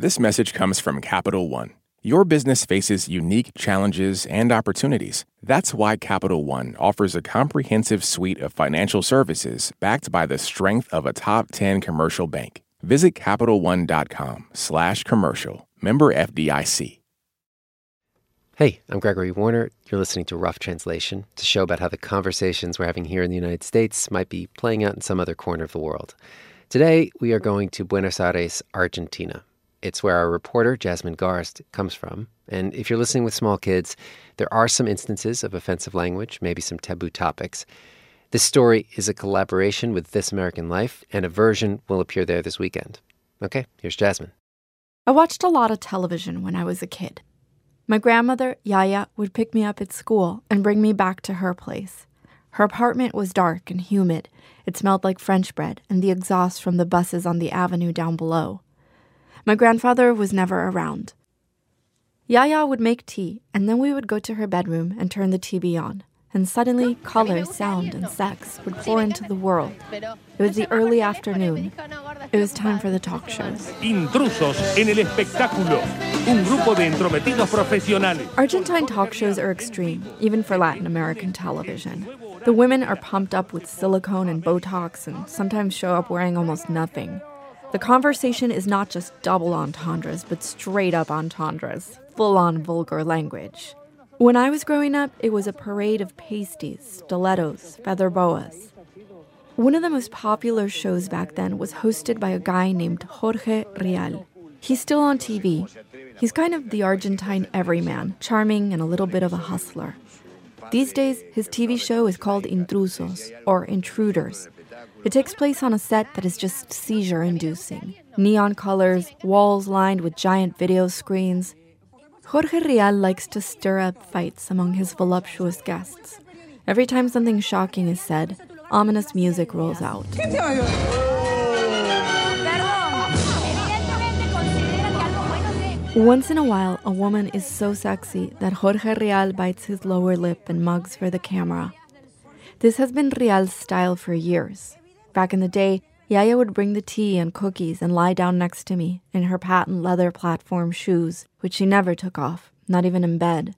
This message comes from Capital One. Your business faces unique challenges and opportunities. That's why Capital One offers a comprehensive suite of financial services backed by the strength of a top 10 commercial bank. Visit CapitalOne.com slash commercial. Member FDIC. Hey, I'm Gregory Warner. You're listening to Rough Translation, a show about how the conversations we're having here in the United States might be playing out in some other corner of the world. Today, we are going to Buenos Aires, Argentina. It's where our reporter, Jasmine Garsd, comes from. And if you're listening with small kids, there are some instances of offensive language, maybe some taboo topics. This story is a collaboration with This American Life, and a version will appear there this weekend. Okay, here's Jasmine. I watched a lot of television when I was a kid. My grandmother, Yaya, would pick me up at school and bring me back to her place. Her apartment was dark and humid. It smelled like French bread and the exhaust from the buses on the avenue down below. My grandfather was never around. Yaya would make tea, and then we would go to her bedroom and turn the TV on. And suddenly, color, sound, and sex would pour into the world. It was the early afternoon. It was time for the talk shows. Intrusos en el espectáculo. Un grupo de entrometidos profesionales. Argentine talk shows are extreme, even for Latin American television. The women are pumped up with silicone and Botox and sometimes show up wearing almost nothing. The conversation is not just double entendres, but straight up entendres, full on vulgar language. When I was growing up, it was a parade of pasties, stilettos, feather boas. One of the most popular shows back then was hosted by a guy named Jorge Rial. He's still on TV. He's kind of the Argentine everyman, charming and a little bit of a hustler. These days, his TV show is called Intrusos, or Intruders. It takes place on a set that is just seizure inducing. Neon colors, walls lined with giant video screens, Jorge Rial likes to stir up fights among his voluptuous guests. Every time something shocking is said, ominous music rolls out. Once in a while, a woman is so sexy that Jorge Rial bites his lower lip and mugs for the camera. This has been Rial's style for years. Back in the day, Yaya would bring the tea and cookies and lie down next to me in her patent leather platform shoes, which she never took off, not even in bed.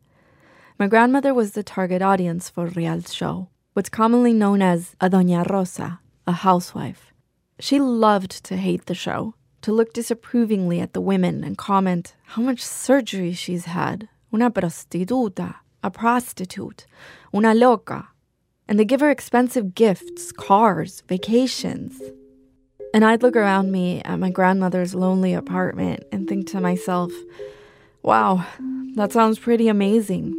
My grandmother was the target audience for Rial's show, what's commonly known as a Doña Rosa, a housewife. She loved to hate the show, to look disapprovingly at the women and comment how much surgery she's had. Una prostituta, a prostitute, una loca. And they give her expensive gifts, cars, vacations. And I'd look around me at my grandmother's lonely apartment and think to myself, wow, that sounds pretty amazing.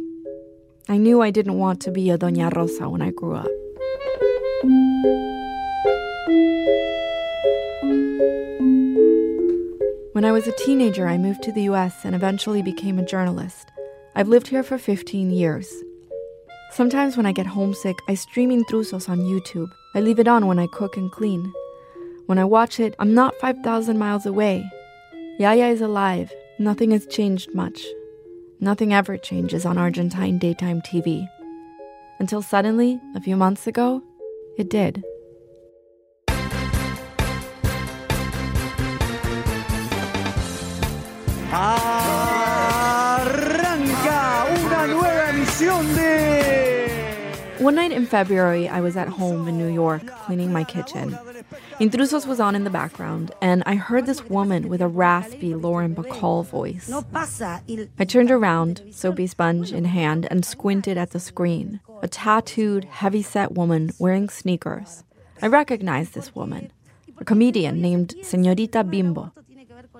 I knew I didn't want to be a Doña Rosa when I grew up. When I was a teenager, I moved to the US and eventually became a journalist. I've lived here for 15 years. Sometimes when I get homesick, I stream intrusos on YouTube. I leave it on when I cook and clean. When I watch it, I'm not 5,000 miles away. Yaya is alive. Nothing has changed much. Nothing ever changes on Argentine daytime TV. Until suddenly, a few months ago, it did. Arranca One night in February, I was at home in New York cleaning my kitchen. Intrusos was on in the background, and I heard this woman with a raspy Lauren Bacall voice. I turned around, soapy sponge in hand, and squinted at the screen. A tattooed, heavy-set woman wearing sneakers. I recognized this woman, a comedian named Señorita Bimbo.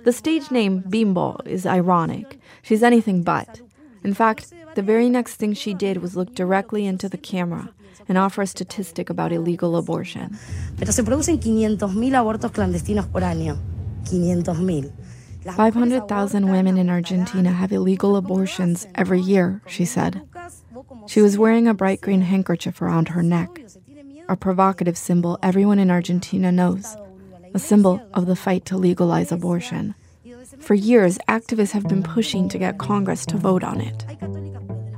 The stage name Bimbo is ironic. She's anything but. In fact, the very next thing she did was look directly into the camera and offer a statistic about illegal abortion. Pero se producen 500.000 abortos clandestinos por año. 500.000. 500,000 women in Argentina have illegal abortions every year, she said. She was wearing a bright green handkerchief around her neck, a provocative symbol everyone in Argentina knows, a symbol of the fight to legalize abortion. For years, activists have been pushing to get Congress to vote on it.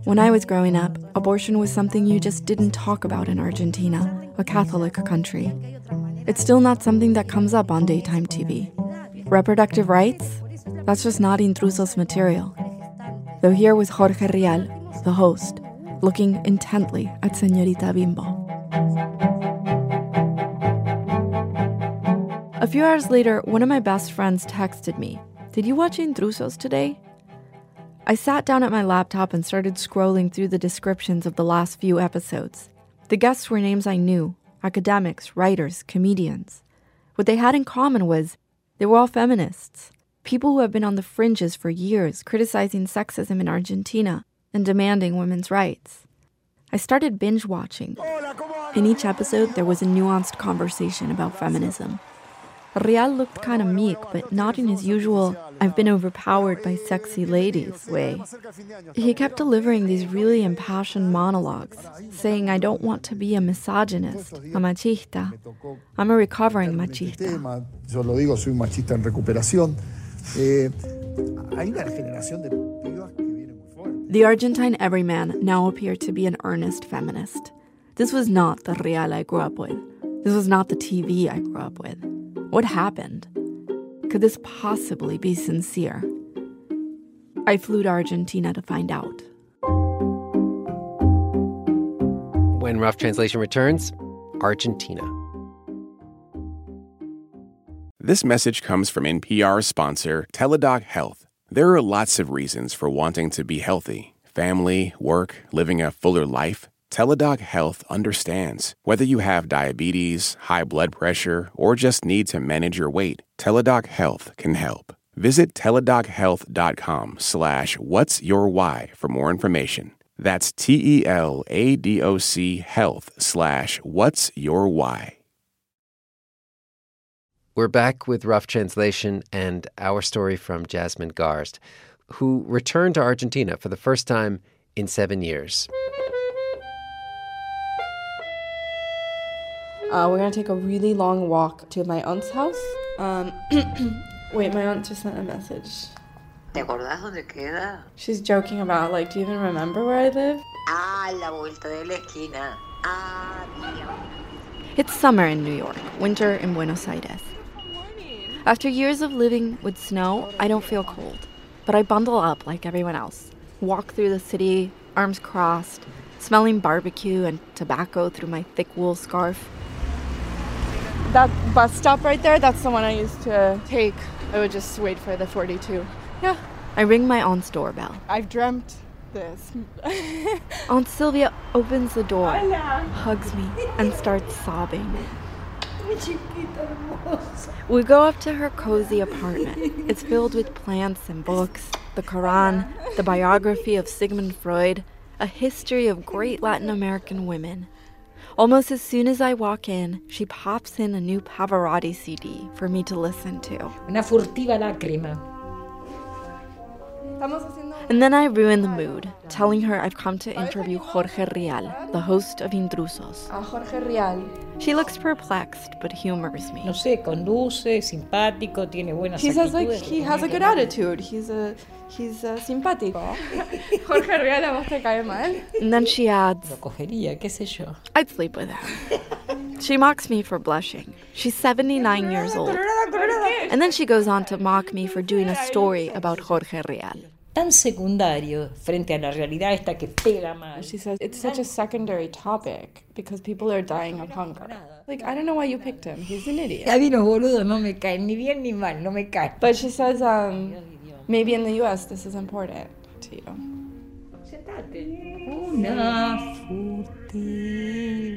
When I was growing up, abortion was something you just didn't talk about in Argentina, a Catholic country. It's still not something that comes up on daytime TV. Reproductive rights? That's just not Intrusos material. Though here was Jorge Rial, the host, looking intently at Señorita Bimbo. A few hours later, one of my best friends texted me, Did you watch Intrusos today? I sat down at my laptop and started scrolling through the descriptions of the last few episodes. The guests were names I knew academics, writers, comedians. What they had in common was they were all feminists, people who have been on the fringes for years, criticizing sexism in Argentina and demanding women's rights. I started binge watching. In each episode, there was a nuanced conversation about feminism. Rial looked kind of meek, but not in his usual, I've been overpowered by sexy ladies way. He kept delivering these really impassioned monologues, saying, I don't want to be a misogynist, a machista. I'm a recovering machista. Yo lo digo, soy un machista en recuperación. Eh, hay una generación de pibas que viene muy fuerte. The Argentine everyman now appeared to be an earnest feminist. This was not the Rial I grew up with. This was not the TV I grew up with. What happened? Could this possibly be sincere? I flew to Argentina to find out. When Rough Translation returns, Argentina. This message comes from NPR sponsor Teladoc Health. There are lots of reasons for wanting to be healthy family, work, living a fuller life. Teladoc Health understands. Whether you have diabetes, high blood pressure, or just need to manage your weight, Teladoc Health can help. Visit teladochealth.com slash what's your why for more information. That's T-E-L-A-D-O-C health slash what's your why. We're back with Rough Translation and our story from Jasmine Garsd, who returned to Argentina for the first time in seven years. Uh, we're gonna take a really long walk to my aunt's house. Um, wait, my aunt just sent a message. ¿Te acordás dónde queda? She's joking about, like, do you even remember where I live? Ah, la vuelta de la esquina. Ah, Dios. It's summer in New York, winter in Buenos Aires. After years of living with snow, I don't feel cold. But I bundle up like everyone else. Walk through the city, arms crossed, smelling barbecue and tobacco through my thick wool scarf. That bus stop right there, that's the one I used to take. I would just wait for the 42. Yeah. I ring my aunt's doorbell. I've dreamt this. Aunt Sylvia opens the door, hugs me, and starts sobbing. We go up to her cozy apartment. It's filled with plants and books, the Quran, the biography of Sigmund Freud, a history of great Latin American women. Almost as soon as I walk in, she pops in a new Pavarotti CD for me to listen to. Una furtiva lágrima. And then I ruin the mood, telling her I've come to interview Jorge Rial, the host of Intrusos. Ah, Jorge Rial. She looks perplexed, but humors me. No sé, conduce, simpático, tiene buenas He says like he has a good attitude. He's a he's a simpático. Jorge Rial a vos te cae mal. And then she adds, Lo cogería, qué sé yo. I'd sleep with him. she mocks me for blushing. She's 79 years old. And then she goes on to mock me for doing a story about Jorge Rial. Tan secundario frente a la realidad esta que pega mal. She says it's such a secondary topic because people are dying of hunger. Like I don't know why you picked him. He's an idiot. A mí los boludos no me caen, ni bien ni mal, no me caen. But she says um maybe in the US this is important to you. Una furtiva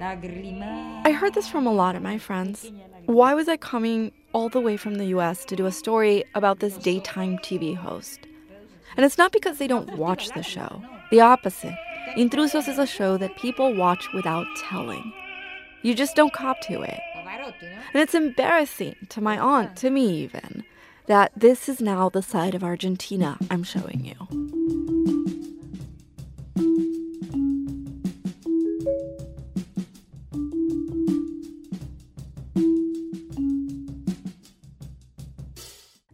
lágrima. I heard this from a lot of my friends. Why was I coming all the way from the US to do a story about this daytime TV host? And it's not because they don't watch the show. The opposite. Intrusos is a show that people watch without telling. You just don't cop to it. And it's embarrassing to my aunt, to me even, that this is now the side of Argentina I'm showing you.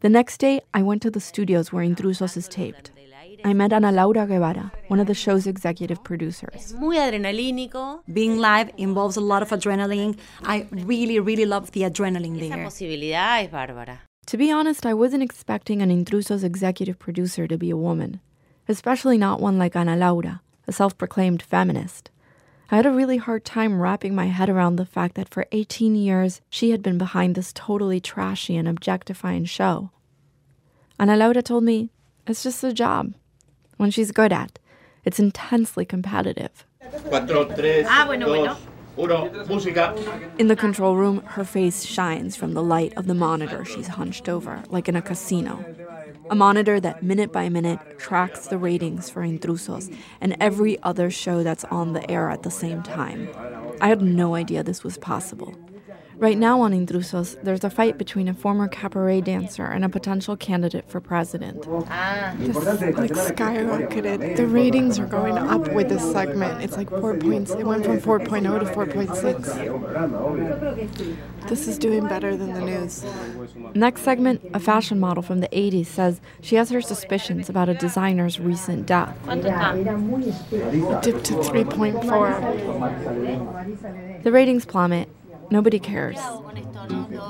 The next day, I went to the studios where Intrusos is taped. I met Ana Laura Guevara, one of the show's executive producers. Being live involves a lot of adrenaline. I really, really love the adrenaline there. posibilidad es bárbara. To be honest, I wasn't expecting an Intrusos executive producer to be a woman, especially not one like Ana Laura, a self proclaimed feminist. I had a really hard time wrapping my head around the fact that for 18 years she had been behind this totally trashy and objectifying show. Ana Laura told me it's just a job. When she's good at, it's intensely competitive. ah, bueno, bueno. In the control room, her face shines from the light of the monitor she's hunched over, like in a casino. A monitor that minute by minute tracks the ratings for Intrusos and every other show that's on the air at the same time. I had no idea this was possible. Right now on Intrusos, there's a fight between a former cabaret dancer and a potential candidate for president. Ah. This like skyrocketed. The ratings are going up with this segment. It's like four points. It went from 4.0 to 4.6. This is doing better than the news. Next segment, a fashion model from the 80s says she has her suspicions about a designer's recent death. Dipped to 3.4. The ratings plummet, Nobody cares.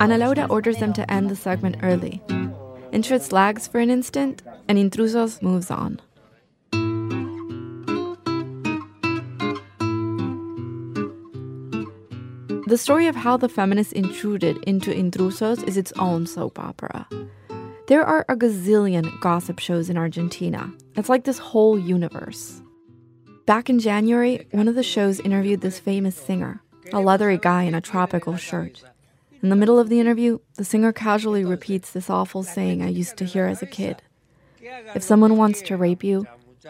Ana Laura orders them to end the segment early. Interest lags for an instant, and Intrusos moves on. The story of how the feminists intruded into Intrusos is its own soap opera. There are a gazillion gossip shows in Argentina. It's like this whole universe. Back in January, one of the shows interviewed this famous singer, a leathery guy in a tropical shirt. In the middle of the interview, the singer casually repeats this awful saying I used to hear as a kid If someone wants to rape you,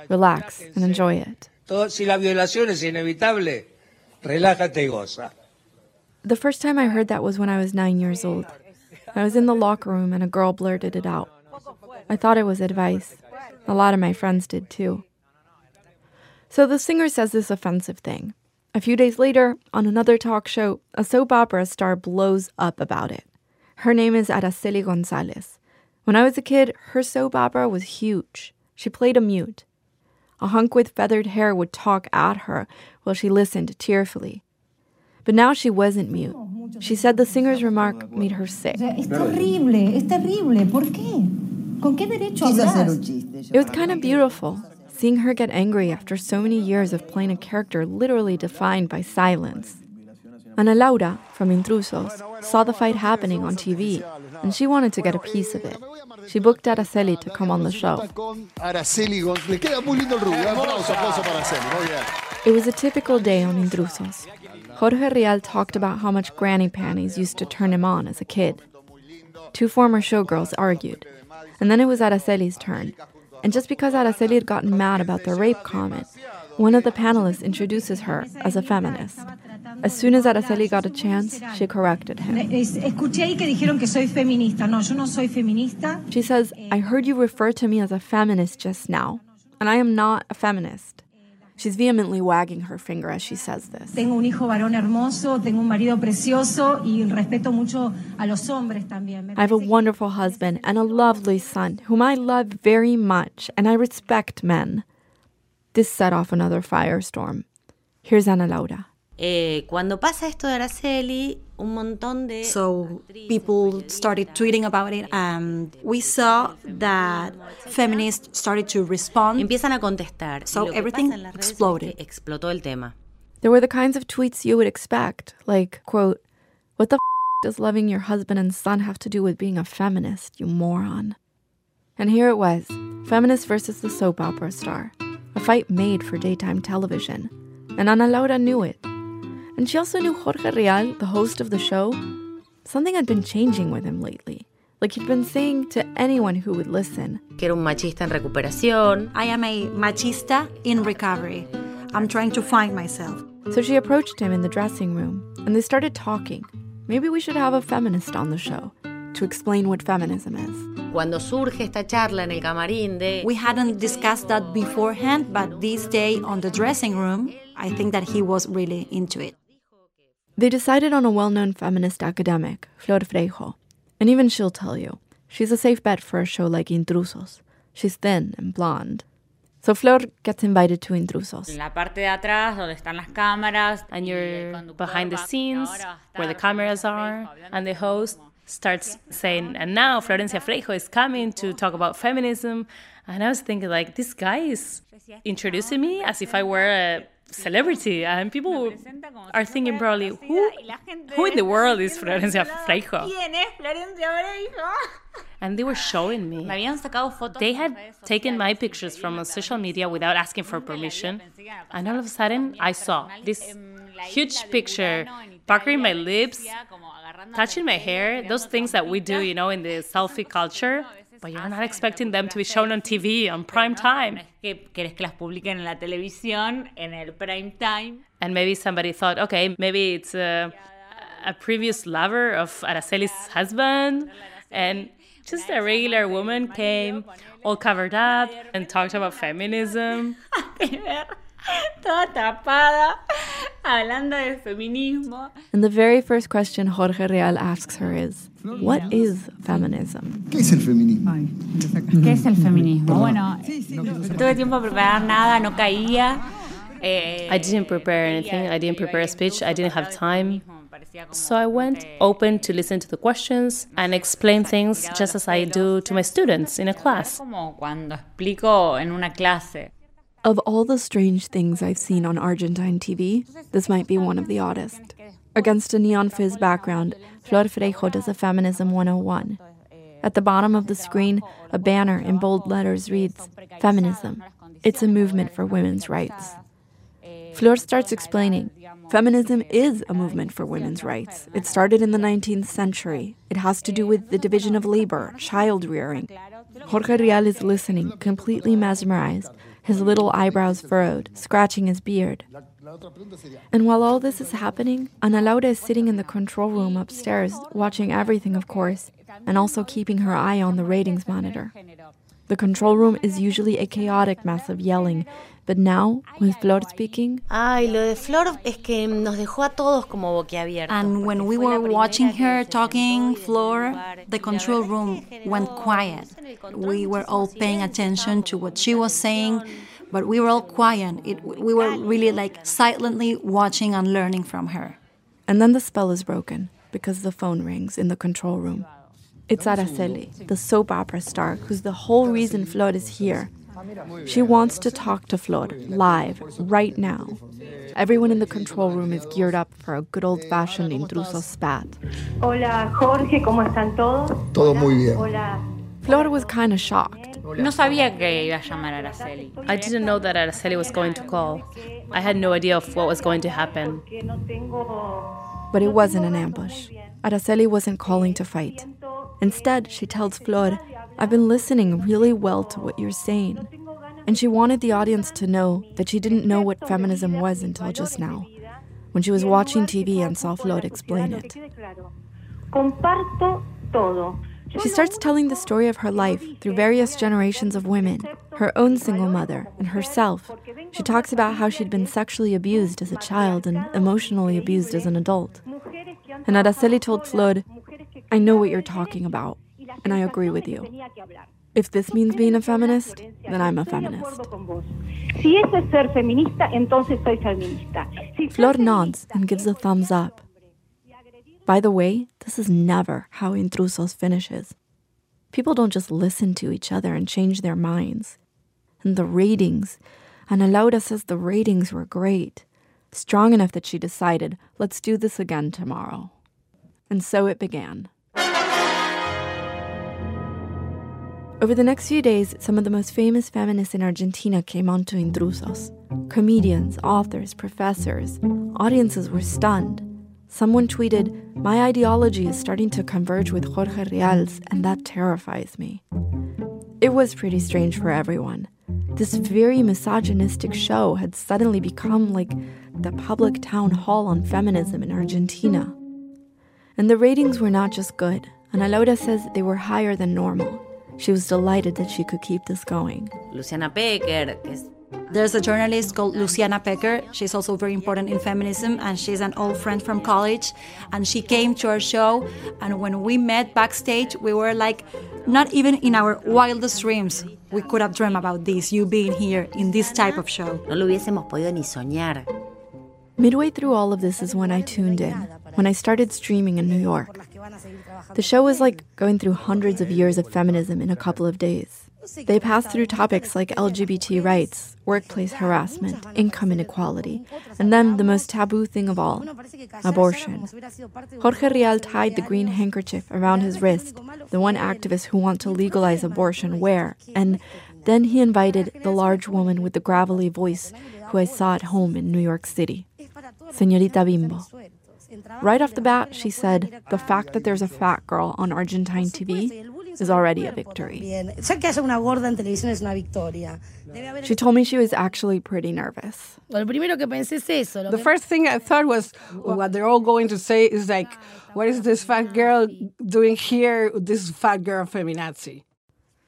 relax and enjoy it. The first time I heard that was when I was nine years old. I was in the locker room and a girl blurted it out. I thought it was advice. A lot of my friends did too. So the singer says this offensive thing. A few days later, on another talk show, a soap opera star blows up about it. Her name is Araceli Gonzalez. When I was a kid, her soap opera was huge. She played a mute. A hunk with feathered hair would talk at her while she listened tearfully. But now she wasn't mute. She said the singer's remark made her sick. Es terrible, es terrible. ¿Por qué? ¿Con qué derecho hablas? It was kind of beautiful. Seeing her get angry after so many years of playing a character literally defined by silence. Ana Laura, from Intrusos, saw the fight happening on TV, and she wanted to get a piece of it. She booked Araceli to come on the show. It was a typical day on Intrusos. Jorge Rial talked about how much granny panties used to turn him on as a kid. Two former showgirls argued, and then it was Araceli's turn, and just because Araceli had gotten mad about the rape comment, one of the panelists introduces her as a feminist. As soon as Araceli got a chance, she corrected him. She says, I heard you refer to me as a feminist just now, and I am not a feminist. She's vehemently wagging her finger as she says this. Tengo un hijo varón hermoso, tengo un marido precioso y respeto mucho a los hombres también. I have a wonderful husband and a lovely son whom I love very much, and I respect men. This set off another firestorm. Here's Ana Laura. Eh, cuando pasa esto de Araceli, un montón de so people started tweeting about it and we eh, saw that feminists started to respond. Empiezan a contestar so everything exploded. explotó el tema. There were the kinds of tweets you would expect like quote what the f- does loving your husband and son have to do with being a feminist you moron? And here it was feminist versus the soap opera star. A fight made for daytime television. And ana laura knew it and she also knew Jorge Rial, the host of the show. Something had been changing with him lately. Like he'd been saying to anyone who would listen. Que era un machista en recuperación. I am a machista in recovery. I'm trying to find myself. So she approached him in the dressing room, and they started talking. Maybe we should have a feminist on the show to explain what feminism is. Cuando surge esta charla en el camarín de We hadn't discussed that beforehand, but this day on the dressing room, I think that he was really into it. They decided on a well known feminist academic, Flor Freijo. And even she'll tell you, she's a safe bet for a show like Intrusos. She's thin and blonde. So Flor gets invited to Intrusos. En la parte de atrás, donde están las cámaras. And you're behind the scenes, where the cameras are, and the host starts saying, and now Florencia Freijo is coming to talk about feminism. And I was thinking, like, this guy is introducing me as if I were a celebrity. And people are thinking probably, who, who in the world is Florencia Freijo? And they were showing me. They had taken my pictures from social media without asking for permission. And all of a sudden, I saw this huge picture, puckering my lips, touching my hair, those things that we do, you know, in the selfie culture. But you're not expecting them to be shown on TV on prime time. And maybe somebody thought, okay, maybe it's a, a previous lover of Araceli's husband. And just a regular woman came all covered up and talked about feminism. toda tapada, hablando de feminismo. And the very first question Jorge Rial asks her is, what is feminism? ¿Qué es el feminismo? ¿Qué es el feminismo? Bueno, no tuve tiempo para preparar nada, no caía. Eh, I didn't prepare anything. I didn't prepare a speech. I didn't have time. So I went open to listen to the questions and explain things just as I do to my students in a class. Of all the strange things I've seen on Argentine TV, this might be one of the oddest. Against a neon fizz background, Flor Freijo does a Feminism 101. At the bottom of the screen, a banner in bold letters reads, Feminism. It's a movement for women's rights. Flor starts explaining feminism is a movement for women's rights. It started in the 19th century. It has to do with the division of labor, child rearing. Jorge Rial is listening, completely mesmerized, his little eyebrows furrowed, scratching his beard. And while all this is happening, Ana Laura is sitting in the control room upstairs, watching everything, of course, and also keeping her eye on the ratings monitor. The control room is usually a chaotic mess of yelling, but now, with Flor speaking. Ay, lo de Flor es que nos dejó a todos como boquiabiertos. And when we were watching her talking, Flor, the control room went quiet. We were all paying attention to what she was saying, but we were all quiet. It, we were really like silently watching and learning from her. And then the spell is broken because the phone rings in the control room. It's Araceli, the soap opera star who's the whole reason Flor is here. She wants to talk to Flor live, right now. Everyone in the control room is geared up for a good old fashioned intruso spat. Hola, Jorge, ¿cómo están todos? Todo muy bien. Hola. Flor was kind of shocked. No sabía que iba a llamar Araceli. I didn't know that Araceli was going to call. I had no idea of what was going to happen. But it wasn't an ambush. Araceli wasn't calling to fight. Instead, she tells Flor, I've been listening really well to what you're saying. And she wanted the audience to know that she didn't know what feminism was until just now, when she was watching TV and saw Flor explain it. She starts telling the story of her life through various generations of women, her own single mother, and herself. She talks about how she'd been sexually abused as a child and emotionally abused as an adult. And Araceli told Flor, I know what you're talking about, and I agree with you. If this means being a feminist, then I'm a feminist. Flor nods and gives a thumbs up. By the way, this is never how Intrusos finishes. People don't just listen to each other and change their minds. And the ratings, Ana Laura says the ratings were great, strong enough that she decided, let's do this again tomorrow. And so it began. Over the next few days, some of the most famous feminists in Argentina came onto Intrusos. Comedians, authors, professors. Audiences were stunned. Someone tweeted, My ideology is starting to converge with Jorge Rial's, and that terrifies me. It was pretty strange for everyone. This very misogynistic show had suddenly become like the public town hall on feminism in Argentina. And the ratings were not just good. Ana Laura says they were higher than normal. She was delighted that she could keep this going. Luciana Peker, There's a journalist called Luciana Peker. She's also very important in feminism, and she's an old friend from college. And she came to our show, and when we met backstage, we were like, not even in our wildest dreams, we could have dreamed about this, you being here in this type of show. No lo hubiésemos podido ni soñar. Midway through all of this is when I tuned in, when I started streaming in New York. The show was like going through hundreds of years of feminism in a couple of days. They passed through topics like LGBT rights, workplace harassment, income inequality, and then the most taboo thing of all abortion. Jorge Rial tied the green handkerchief around his wrist, the one activist who wants to legalize abortion wear, and then he invited the large woman with the gravelly voice who I saw at home in New York City, Señorita Bimbo. Right off the bat, she said the fact that there's a fat girl on Argentine TV is already a victory. She told me she was actually pretty nervous. The first thing I thought was what they're all going to say is like, what is this fat girl doing here? This fat girl feminazi.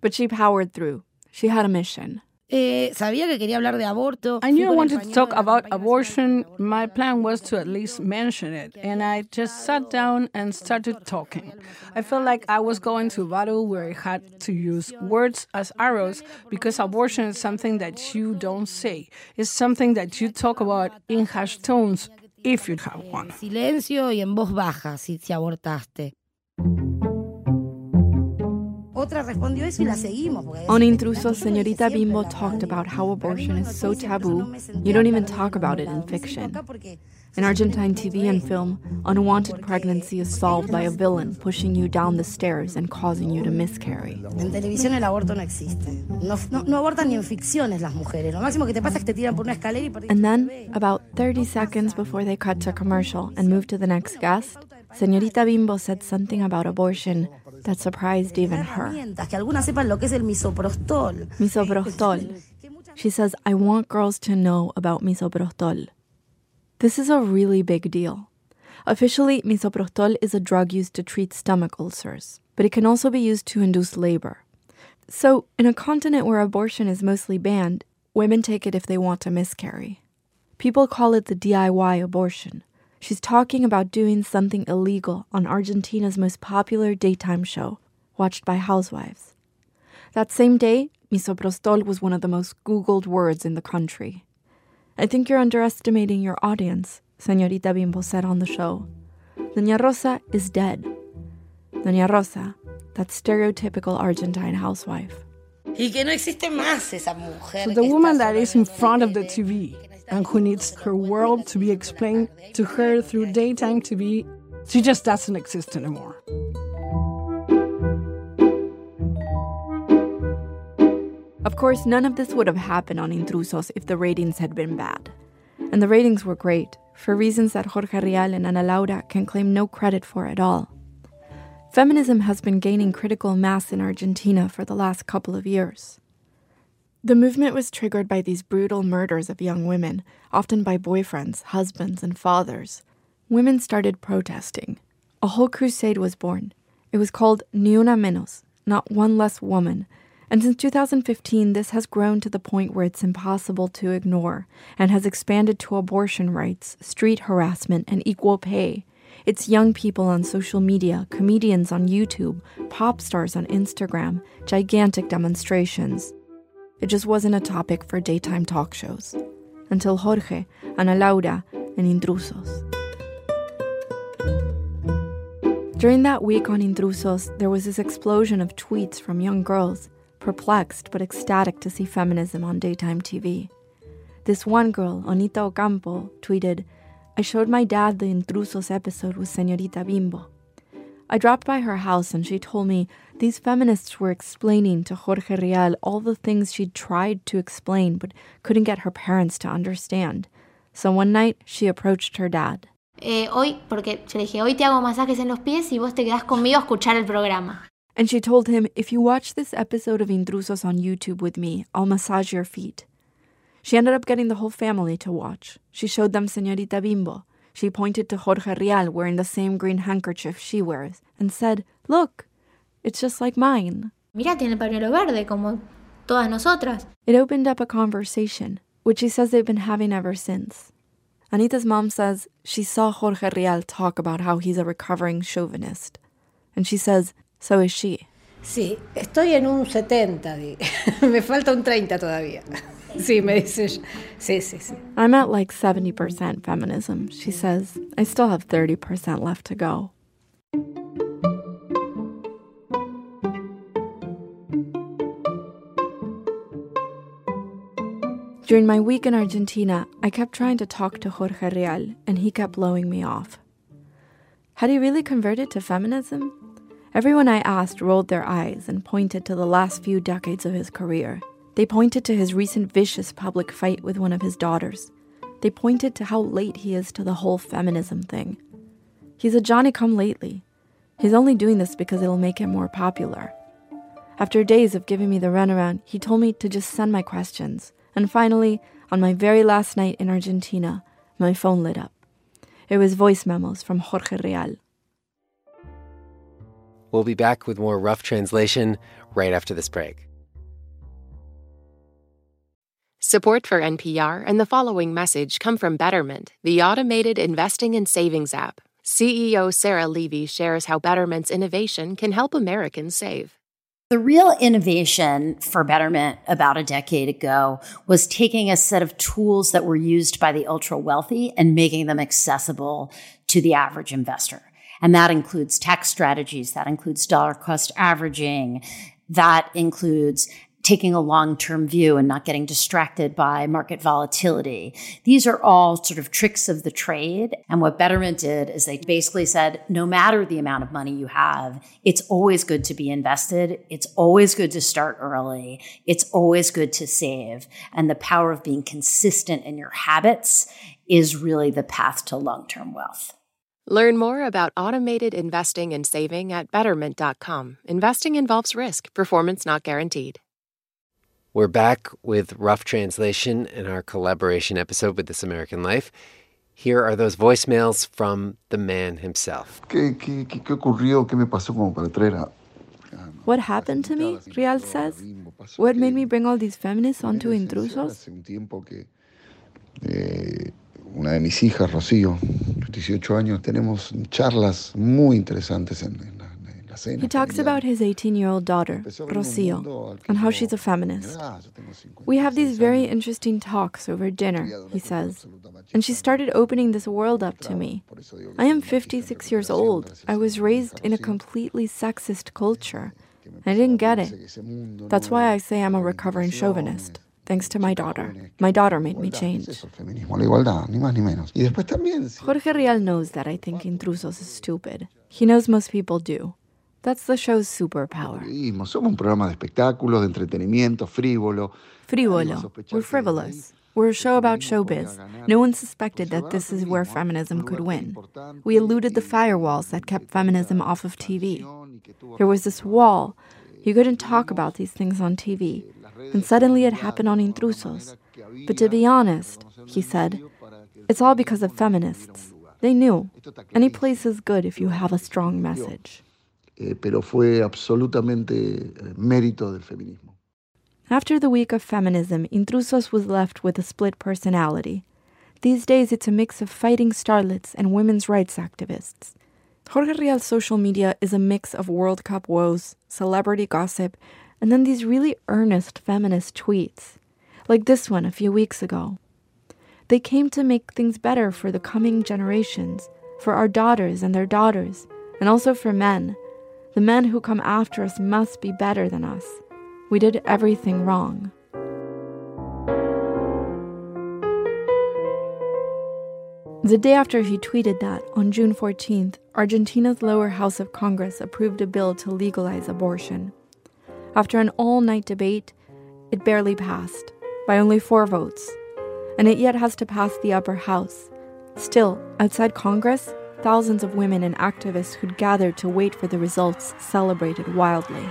But she powered through. She had a mission. Eh, sabía que quería hablar de aborto. I knew I wanted to talk about abortion. My plan was to at least mention it, and I just sat down and started talking. I felt like I was going to a battle where I had to use words as arrows because abortion is something that you don't say. It's something that you talk about in hushed tones if you have one. Silencio y en voz baja si, si abortaste. On Intrusos, Señorita Bimbo talked about how abortion is so taboo, you don't even talk about it in fiction. In Argentine TV and film, unwanted pregnancy is solved by a villain pushing you down the stairs and causing you to miscarry. En televisión el aborto no existe. No, no, no abortan ni en ficciones las mujeres. Lo máximo que te pasa es que te tiran por una escalera y And then, about 30 seconds before they cut to commercial and move to the next guest, Señorita Bimbo said something about abortion that surprised even her. Misoprostol. She says, I want girls to know about misoprostol. This is a really big deal. Officially, misoprostol is a drug used to treat stomach ulcers, but it can also be used to induce labor. So, in a continent where abortion is mostly banned, women take it if they want to miscarry. People call it the DIY abortion. She's talking about doing something illegal on Argentina's most popular daytime show, watched by housewives. That same day, misoprostol was one of the most Googled words in the country. I think you're underestimating your audience, Señorita Bimbo said on the show. Doña Rosa is dead. Doña Rosa, that stereotypical Argentine housewife. Y que no existe más esa mujer. So the woman that is in front of the TV and who needs her world to be explained to her through daytime TV, she just doesn't exist anymore. Of course, none of this would have happened on Intrusos if the ratings had been bad. And the ratings were great, for reasons that Jorge Rial and Ana Laura can claim no credit for at all. Feminism has been gaining critical mass in Argentina for the last couple of years. The movement was triggered by these brutal murders of young women, often by boyfriends, husbands, and fathers. Women started protesting. A whole crusade was born. It was called Ni Una Menos, not one less woman. And since 2015, this has grown to the point where it's impossible to ignore and has expanded to abortion rights, street harassment, and equal pay. It's young people on social media, comedians on YouTube, pop stars on Instagram, gigantic demonstrations. It just wasn't a topic for daytime talk shows. Until Jorge, Ana Laura, and Intrusos. During that week on Intrusos, there was this explosion of tweets from young girls, perplexed but ecstatic to see feminism on daytime TV. This one girl, Onita Ocampo, tweeted, I showed my dad the Intrusos episode with Senorita Bimbo. I dropped by her house and she told me these feminists were explaining to Jorge Rial all the things she'd tried to explain but couldn't get her parents to understand. So one night she approached her dad. Eh, hoy, porque yo le dije, hoy te hago masajes en los pies y vos te quedás conmigo a escuchar el programa. And she told him, if you watch this episode of Intrusos on YouTube with me, I'll massage your feet. She ended up getting the whole family to watch. She showed them Señorita Bimbo. She pointed to Jorge Rial wearing the same green handkerchief she wears and said, Look, it's just like mine. Mira, tiene el pañuelo verde, como todas nosotras. It opened up a conversation, which she says they've been having ever since. Anita's mom says she saw Jorge Rial talk about how he's a recovering chauvinist. And she says, so is she. Sí, estoy en un 70, me falta un 30 todavía. Sí, me dice Sí, sí, sí. I'm at like 70% feminism, she says. I still have 30% left to go. During my week in Argentina, I kept trying to talk to Jorge Rial, and he kept blowing me off. Had he really converted to feminism? Everyone I asked rolled their eyes and pointed to the last few decades of his career. They pointed to his recent vicious public fight with one of his daughters. They pointed to how late he is to the whole feminism thing. He's a Johnny come lately. He's only doing this because it'll make him more popular. After days of giving me the runaround, he told me to just send my questions. And finally, on my very last night in Argentina, my phone lit up. It was voice memos from Jorge Rial. We'll be back with more rough translation right after this break. Support for NPR and the following message come from Betterment, the automated investing and savings app. CEO Sarah Levy shares how Betterment's innovation can help Americans save. The real innovation for Betterment about a decade ago was taking a set of tools that were used by the ultra wealthy and making them accessible to the average investor. And that includes tax strategies, that includes dollar cost averaging, that includes taking a long term view and not getting distracted by market volatility. These are all sort of tricks of the trade. And what Betterment did is they basically said no matter the amount of money you have, it's always good to be invested. It's always good to start early. It's always good to save. And the power of being consistent in your habits is really the path to long term wealth. Learn more about automated investing and saving at betterment.com. Investing involves risk, performance not guaranteed. We're back with Rough Translation in our collaboration episode with This American Life. Here are those voicemails from the man himself. What happened to me, Rial says? What made me bring all these feminists onto Intrusos? Eh, una de mis hijas, Rocío, 18 años, tenemos charlas muy interesantes en, en he talks about his 18 year old daughter, Rocio, and how she's a feminist. We have these very interesting talks over dinner, he says, and she started opening this world up to me. I am 56 years old. I was raised in a completely sexist culture. I didn't get it. That's why I say I'm a recovering chauvinist thanks to my daughter. My daughter made me change. Jorge Rial knows that I think Intrusos is stupid. He knows most people do. That's the show's superpower. Somos un programa de espectáculos, de entretenimiento, frívolo. Frívolo. We're frivolous. We're a show about showbiz. No one suspected that this is where feminism could win. We eluded the firewalls that kept feminism off of TV. There was this wall. You couldn't talk about these things on TV. And suddenly it happened on Intrusos. But to be honest, he said, it's all because of feminists. They knew. Any place is good if you have a strong message eh, pero fue absolutamente eh, mérito del feminismo. After the week of feminism, Intrusos was left with a split personality. These days, it's a mix of fighting starlets and women's rights activists. Jorge Rial's social media is a mix of World Cup woes, celebrity gossip, and then these really earnest feminist tweets, like this one a few weeks ago. They came to make things better for the coming generations, for our daughters and their daughters, and also for men the men who come after us must be better than us. We did everything wrong. The day after he tweeted that, on June 14th, Argentina's lower house of Congress approved a bill to legalize abortion. After an all night debate, it barely passed, by only four votes, and it yet has to pass the upper house. Still, outside Congress, thousands of women and activists who'd gathered to wait for the results celebrated wildly.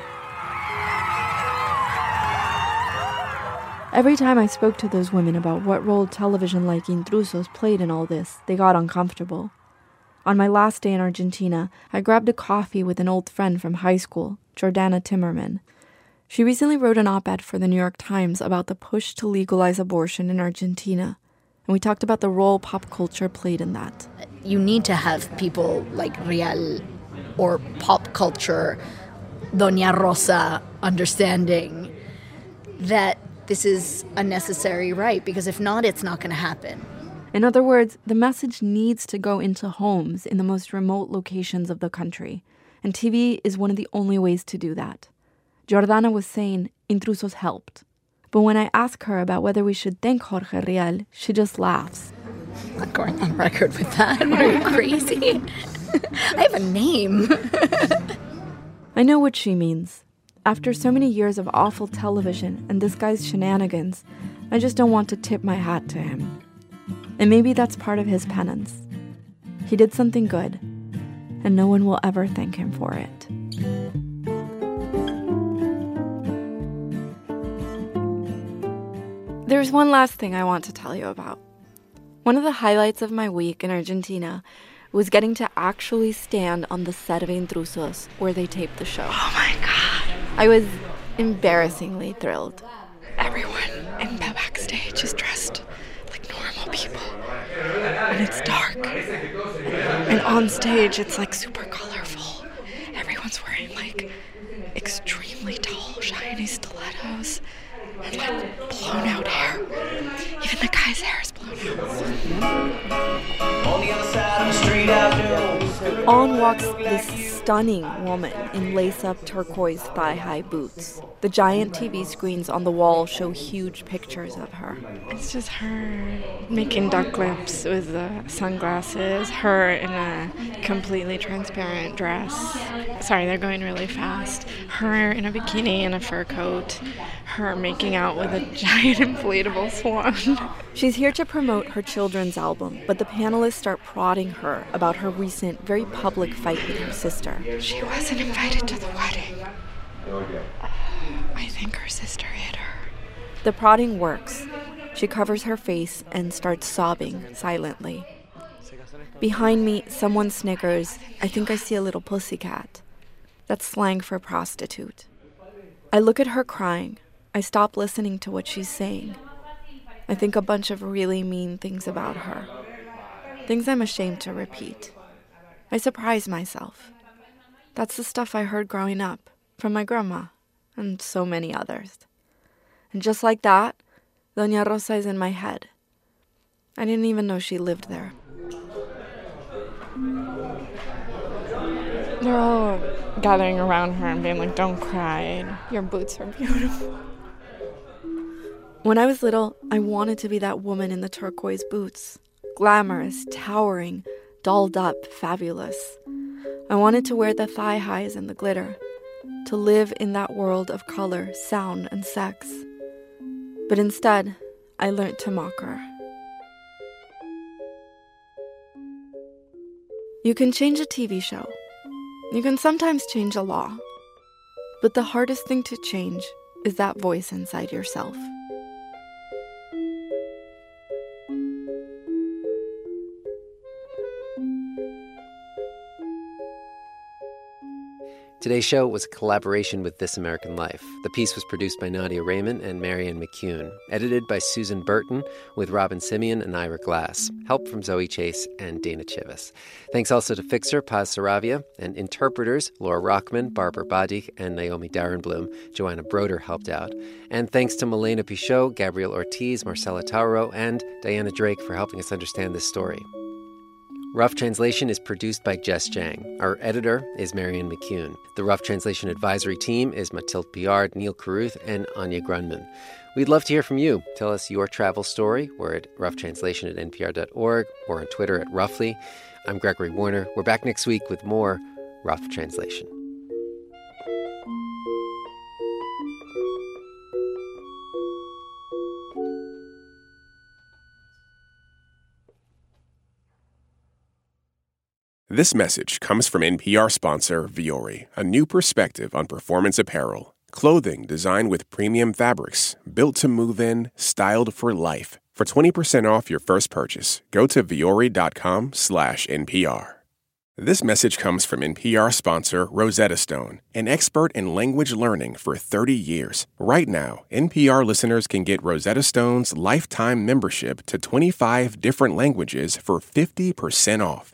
Every time I spoke to those women about what role television like Intrusos played in all this, they got uncomfortable. On my last day in Argentina, I grabbed a coffee with an old friend from high school, Jordana Timerman. She recently wrote an op ed for the New York Times about the push to legalize abortion in Argentina and we talked about the role pop culture played in that. You need to have people like Rial or pop culture, Doña Rosa, understanding that this is a necessary right, because if not, it's not going to happen. In other words, the message needs to go into homes in the most remote locations of the country, and TV is one of the only ways to do that. Jordana was saying intrusos helped. But when I ask her about whether we should thank Jorge Rial, she just laughs. I'm not going on record with that. Are you crazy? I have a name. I know what she means. After so many years of awful television and this guy's shenanigans, I just don't want to tip my hat to him. And maybe that's part of his penance. He did something good, and no one will ever thank him for it. There's one last thing I want to tell you about. One of the highlights of my week in Argentina was getting to actually stand on the set of Intrusos where they taped the show. Oh my god. I was embarrassingly thrilled. Everyone in the backstage is dressed like normal people. And it's dark. And on stage, it's like super colorful. Everyone's wearing like extremely tall, shiny stilettos and like blown out hair. Even the guy's hair is blown out. On the other side of the street, On walks this stunning woman in lace up turquoise thigh high boots. The giant TV screens on the wall show huge pictures of her. It's just her making duck lips with the sunglasses, her in a completely transparent dress. Sorry, they're going really fast. Her in a bikini and a fur coat. Her making out with a giant inflatable swan. She's here to promote her children's album, but the panelists start prodding her about her recent, very public fight with her sister. She wasn't invited to the wedding. I think her sister hit her. The prodding works. She covers her face and starts sobbing silently. Behind me, someone snickers. I think I see a little pussycat. That's slang for prostitute. I look at her crying. I stop listening to what she's saying. I think a bunch of really mean things about her. Things I'm ashamed to repeat. I surprise myself. That's the stuff I heard growing up from my grandma and so many others. And just like that, Doña Rosa is in my head. I didn't even know she lived there. They're all gathering around her and being like, Don't cry. Your boots are beautiful. When I was little, I wanted to be that woman in the turquoise boots glamorous, towering, dolled up, fabulous. I wanted to wear the thigh highs and the glitter to live in that world of color, sound, and sex. But instead, I learned to mock her. You can change a TV show. You can sometimes change a law. But the hardest thing to change is that voice inside yourself. Today's show was a collaboration with This American Life. The piece was produced by Nadia Reiman and Marianne McCune, edited by Susan Burton, with Robyn Semien and Ira Glass. Help from Zoe Chase and Dana Chivvis. Thanks also to fixer Paz Saravia and interpreters Laura Rockman, Barbara Badik, and Naomi Darrenblum. Joanna Broder helped out. And thanks to Milena Pichot, Gabriel Ortiz, Marcela Tauro, and Diana Drake for helping us understand this story. Rough Translation is produced by Jess Jiang. Our editor is Marianne McCune. The Rough Translation advisory team is Mathilde Piard, Neil Carruth, and Anya Grundmann. We'd love to hear from you. Tell us your travel story. We're at roughtranslation at npr.org or on Twitter at roughly. I'm Gregory Warner. We're back next week with more Rough Translation. This message comes from NPR sponsor Vuori, a new perspective on performance apparel. Clothing designed with premium fabrics, built to move in, styled for life. For 20% off your first purchase, go to vuori.com slash NPR. This message comes from NPR sponsor Rosetta Stone, an expert in language learning for 30 years. Right now, NPR listeners can get Rosetta Stone's lifetime membership to 25 different languages for 50% off.